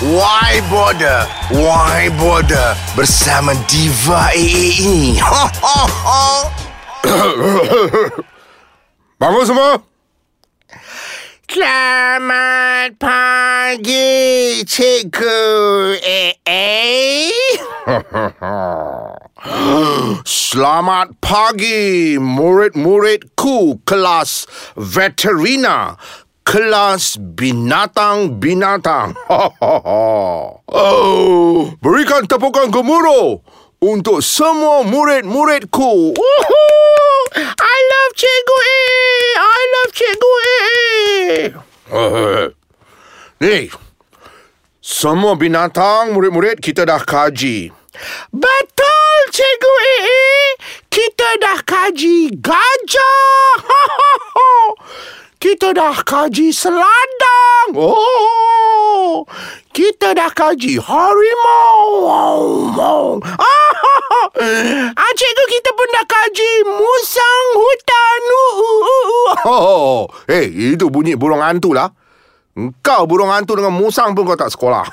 Why Border? Why Border? Bersama Diva AA ini. Ho, ho, ho. Bangun semua. Selamat pagi, Cikgu AA. Selamat pagi murid-muridku kelas veterina. Kelas binatang-binatang. oh, berikan tepukan gemuruh untuk semua murid-muridku. I love Cikgu AA. I love Cikgu AA. Ni, semua binatang murid-murid kita dah kaji. Betul, Cikgu AA. Kita dah kaji gajah. Kita dah kaji seladang. Oh, kita dah kaji harimau. Oh, ah, cikgu kita pun dah kaji musang hutan. Uh. Oh, eh, itu bunyi burung hantu lah. Engkau burung hantu dengan musang pun kau tak sekolah.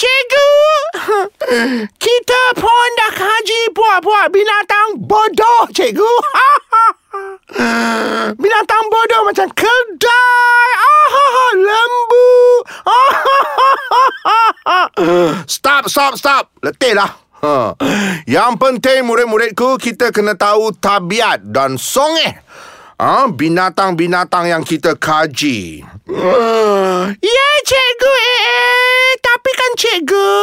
Cikgu, kita pun dah kaji buah-buah binatang bodoh, cikgu. binatang bodoh macam kedai, ah, lembu. stop, stop, stop. Letih lah. Ha. Yang penting murid-muridku kita kena tahu tabiat dan songeh ha, binatang-binatang yang kita kaji. Ya, cikgu eh, tapi kan cikgu,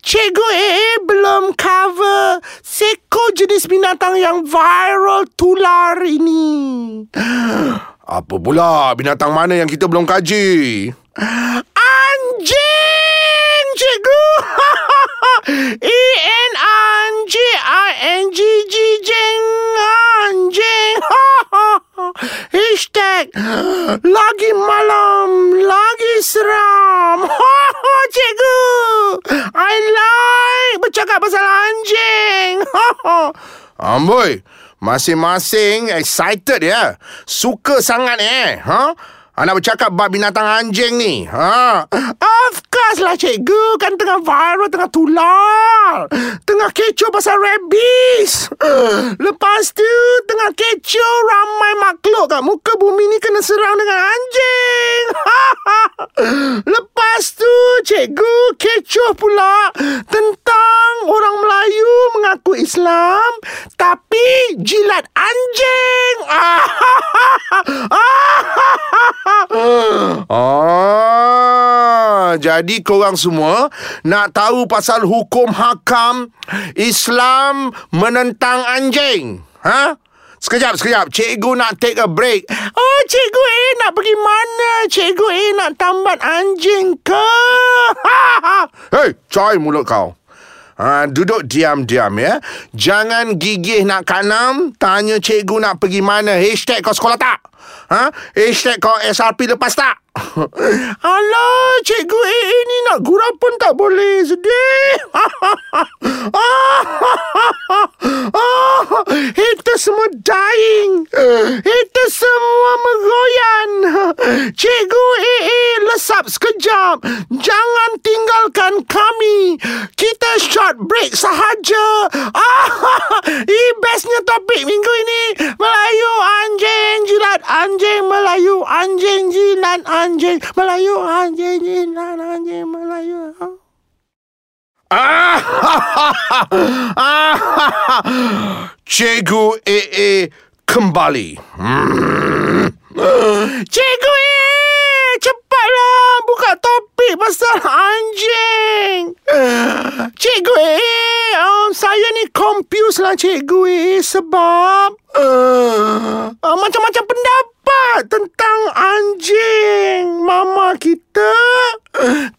cikgu eh belum cover seko jenis binatang yang viral tular ini. Apa pula binatang mana yang kita belum kaji? Anjing, cikgu. E N J I N G G jing anjing. Hashtag lagi malam lagi seram. cikgu, I like bercakap pasal anjing. Amboi, masing-masing excited ya. Suka sangat eh. Ha? Anak bercakap bab binatang anjing ni. Ha? Of course lah cikgu Kan tengah viral Tengah tular Tengah kecoh pasal rabies Lepas tu Tengah kecoh Ramai makhluk kat muka bumi ni Kena serang dengan anjing Lepas tu Cikgu kecoh pula Tentang Orang Melayu Mengaku Islam Tapi Jilat anjing Ah, jadi korang semua nak tahu pasal hukum hakam Islam menentang anjing? Ha? Sekejap, sekejap. Cikgu nak take a break. Oh, cikgu A nak pergi mana? Cikgu A nak tambat anjing ke? Hei, coy mulut kau. Ha, duduk diam-diam ya. Jangan gigih nak kanam. Tanya cikgu nak pergi mana. Hashtag kau sekolah tak? Ha? Hashtag kau SRP lepas tak? Alah, cikgu A ni nak gurau pun tak boleh. Sedih. Hater semua dying. Hater semua meroyan. Cikgu AA lesap sekejap. Jangan short break sahaja. Ini bestnya topik minggu ini. Melayu anjing jilat anjing Melayu anjing jilat anjing Melayu anjing jilat anjing Melayu. Cikgu AA kembali. Cikgu topik pasal anjing. Cikgu A, um, saya ni confused lah Cikgu A sebab uh, uh, macam-macam pendapat tentang anjing. Mama kita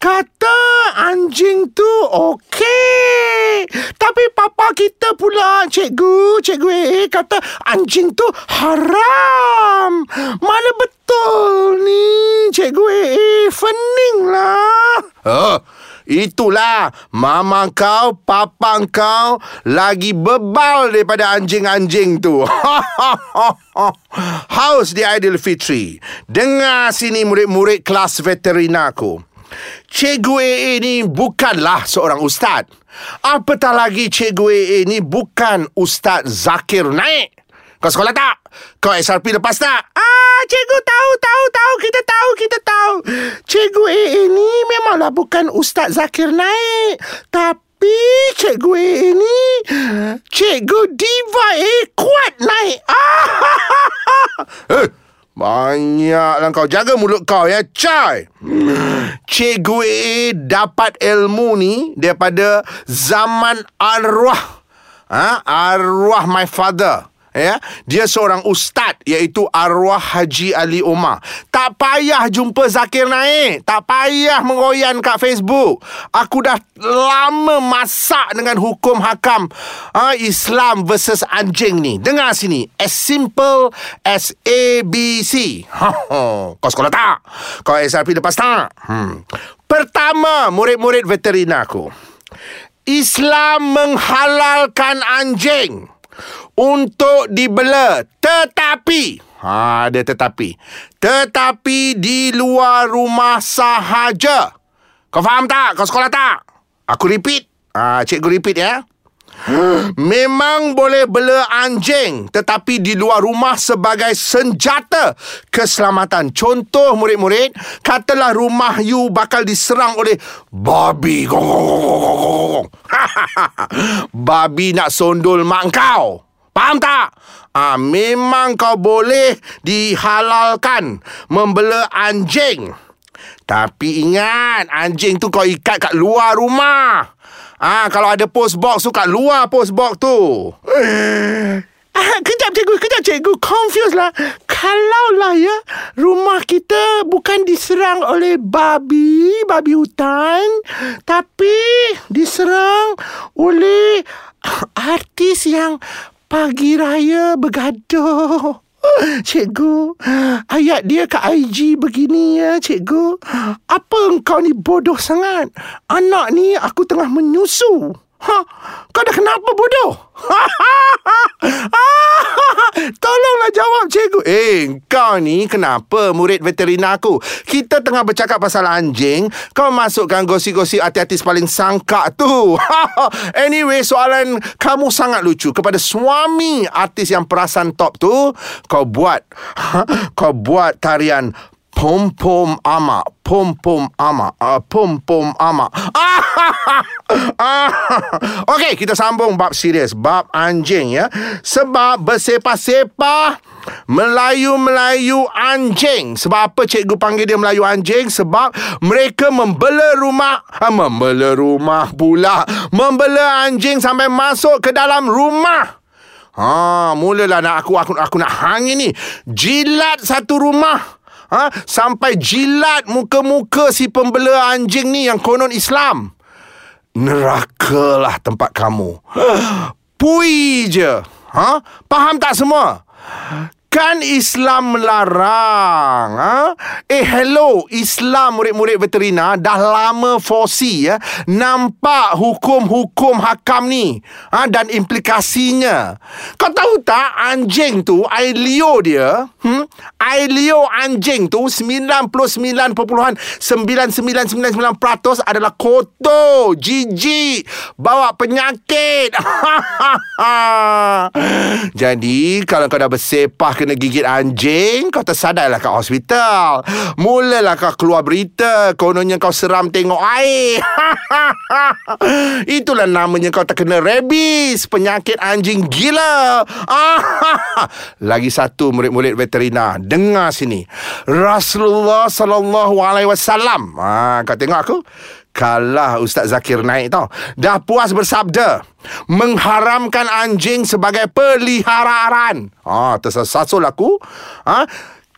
kata anjing tu okey. Tapi papa kita pula cikgu, cikgu A kata anjing tu haram. Mana betul ni cikgu A? Fening lah. Oh, Itulah Mama kau Papa kau Lagi bebal Daripada anjing-anjing tu Haus di Aidilfitri Dengar sini murid-murid kelas veterina aku Cikgu AA ni bukanlah seorang ustaz Apatah lagi Cikgu AA ni bukan Ustaz Zakir Naik Kau sekolah tak? Kau SRP lepas tak? Ah, cikgu tahu, tahu, tahu. Kita tahu, kita tahu. Cikgu AA ni memanglah bukan Ustaz Zakir Naik. Tapi cikgu AA ni cikgu Diva A kuat naik. Ah, eh, banyaklah kau. Jaga mulut kau ya, Cai. Cikgu AA dapat ilmu ni daripada zaman arwah. Ha? Arwah my father ya? Dia seorang ustaz iaitu arwah Haji Ali Omar. Tak payah jumpa Zakir Naik. Tak payah mengoyan kat Facebook. Aku dah lama masak dengan hukum hakam ha, Islam versus anjing ni. Dengar sini. As simple as ABC ha, ha. kau sekolah tak? Kau SRP lepas tak? Hmm. pertama murid-murid veterina aku. Islam menghalalkan anjing untuk dibela tetapi ha ada tetapi. Tetapi di luar rumah sahaja. Kau faham tak? Kau sekolah tak? Aku repeat. Ha cikgu repeat ya. Memang boleh bela anjing tetapi di luar rumah sebagai senjata keselamatan. Contoh murid-murid, katalah rumah you bakal diserang oleh babi. babi nak sondol mak kau. Faham tak? Ah, memang kau boleh dihalalkan membela anjing. Tapi ingat, anjing tu kau ikat kat luar rumah. Ah, kalau ada post box tu kat luar post box tu. Ah, kejap cikgu, kejap cikgu. Confused lah. Kalau lah ya, rumah kita bukan diserang oleh babi, babi hutan. Tapi diserang oleh artis yang Pagi raya bergaduh. Cikgu, ayat dia kat IG begini ya, cikgu. Apa engkau ni bodoh sangat? Anak ni aku tengah menyusu. Ha, kau dah kenapa bodoh? Tolonglah jawab cikgu. Eh, kau ni kenapa murid veterina aku? Kita tengah bercakap pasal anjing, kau masukkan gosip-gosip hati-hati paling sangka tu. anyway, soalan kamu sangat lucu. Kepada suami artis yang perasan top tu, kau buat kau buat tarian pom pom ama pom pom ama uh, pom pom ama. Okey kita sambung bab serius bab anjing ya. Sebab bersepah-sepah Melayu-Melayu anjing. Sebab apa cikgu panggil dia Melayu anjing? Sebab mereka membela rumah ha, Membela rumah pula. Membela anjing sampai masuk ke dalam rumah. Ha, mulalah nak aku aku aku nak hang ini. Jilat satu rumah ha? Sampai jilat muka-muka si pembela anjing ni yang konon Islam. Nerakalah tempat kamu. Pui je. Ha? Faham tak semua? Kan Islam melarang ha? Eh hello Islam murid-murid veterina Dah lama fosi ya Nampak hukum-hukum hakam ni ha? Dan implikasinya Kau tahu tak Anjing tu Air leo dia hmm? Air leo anjing tu 99.99999% adalah kotor Jijik Bawa penyakit Jadi Kalau kau dah bersepah kena gigit anjing Kau tersadarlah kat hospital. Mulalah kau keluar berita Kononnya kau seram tengok air. Itulah namanya kau terkena rabies Penyakit anjing gila. Lagi satu murid-murid veterina Dengar sini. Rasulullah wasallam. Ha kau tengok aku kalah Ustaz Zakir naik tau. Dah puas bersabda. Mengharamkan anjing sebagai peliharaan. Ah, ha, tersasul aku. Ha?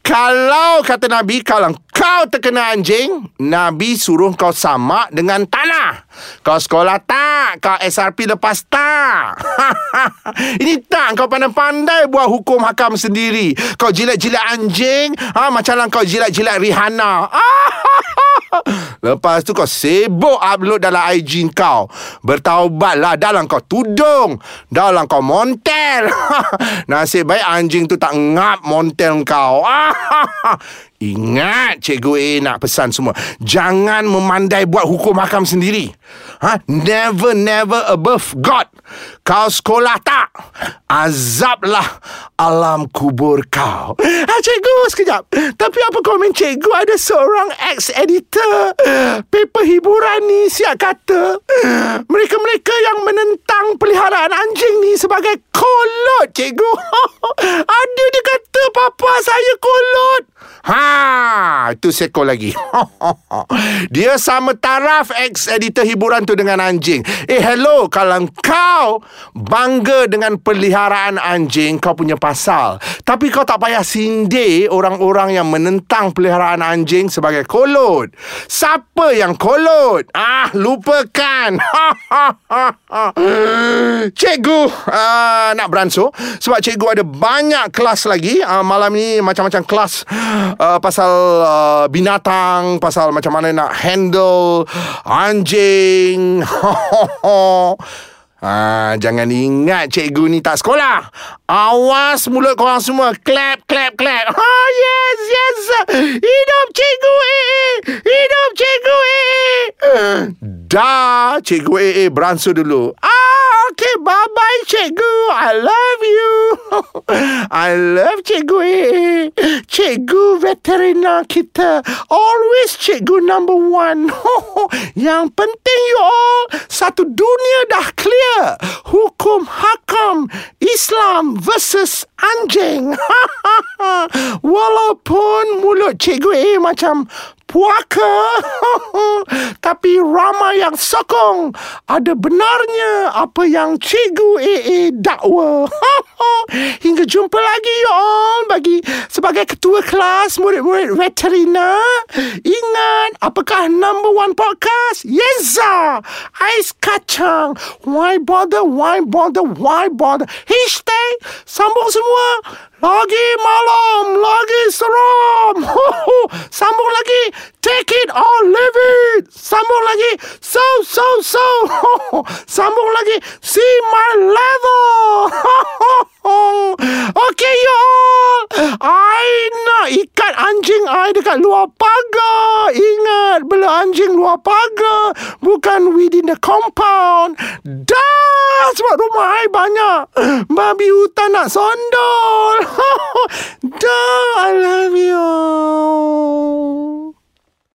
Kalau kata Nabi Kalau kau terkena anjing Nabi suruh kau sama dengan tanah Kau sekolah tak Kau SRP lepas tak Ini tak Kau pandai-pandai Buat hukum hakam sendiri Kau jilat-jilat anjing ha, Macam lah kau jilat-jilat Rihanna Lepas tu kau sibuk upload dalam IG kau. Bertaubatlah dalam kau tudung. Dalam kau montel. Nasib baik anjing tu tak ngap montel kau. Ingat Cikgu A nak pesan semua. Jangan memandai buat hukum hakam sendiri. Ha? Never, never above God. Kau sekolah tak? Azablah alam kubur kau. Ha, Cikgu, sekejap. Tapi apa komen cikgu? Ada seorang ex-editor. Paper hiburan ni Siap kata. Mereka-mereka yang menentang Peliharaan anjing ni Sebagai kolot cikgu. Ada dia kata Papa saya kolot Ha, itu seko lagi. Dia sama taraf ex-editor hiburan tu dengan anjing. Eh, hello. Kalau kau bangga dengan peliharaan anjing, kau punya pasal. Tapi kau tak payah sindir orang-orang yang menentang peliharaan anjing sebagai kolot. Siapa yang kolot? Ah, lupakan. cikgu uh, nak beransur. Sebab cikgu ada banyak kelas lagi. Uh, malam ni macam-macam kelas uh, pasal uh, binatang, pasal macam mana nak handle anjing. Ah, jangan ingat cikgu ni tak sekolah. Awas mulut korang semua. Clap, clap, clap. Ha, yes, yes. Hidup cikgu AA. Hidup cikgu AA. Dah, cikgu AA beransur dulu. Ah, okay. Bye-bye, cikgu. I love you. I love cikgu. Cikgu veterina kita. Always cikgu number one. Yang penting you all, satu dunia dah clear. Hukum hakam Islam versus anjing. Walaupun mulut cikgu A macam puaka. Tapi ramai yang sokong. Ada benarnya apa yang cikgu AA dakwa. Hingga jumpa lagi you all bagi sebagai ketua kelas murid-murid veterina. Ingat, apakah number one podcast? Yeza! Ais kacang. Why bother, why bother, why bother? Hashtag sambung semua. Lagi malam, lagi seram. Sambung lagi. Take it or leave it. Sambung lagi. So, so, so. Sambung lagi. See my level. okay, you all. I nak ikat anjing I dekat luar pagar. Ingat, bela anjing luar pagar. Bukan within the compound. Dah, sebab rumah I banyak. Babi hutan nak sondol. Dah, I love you.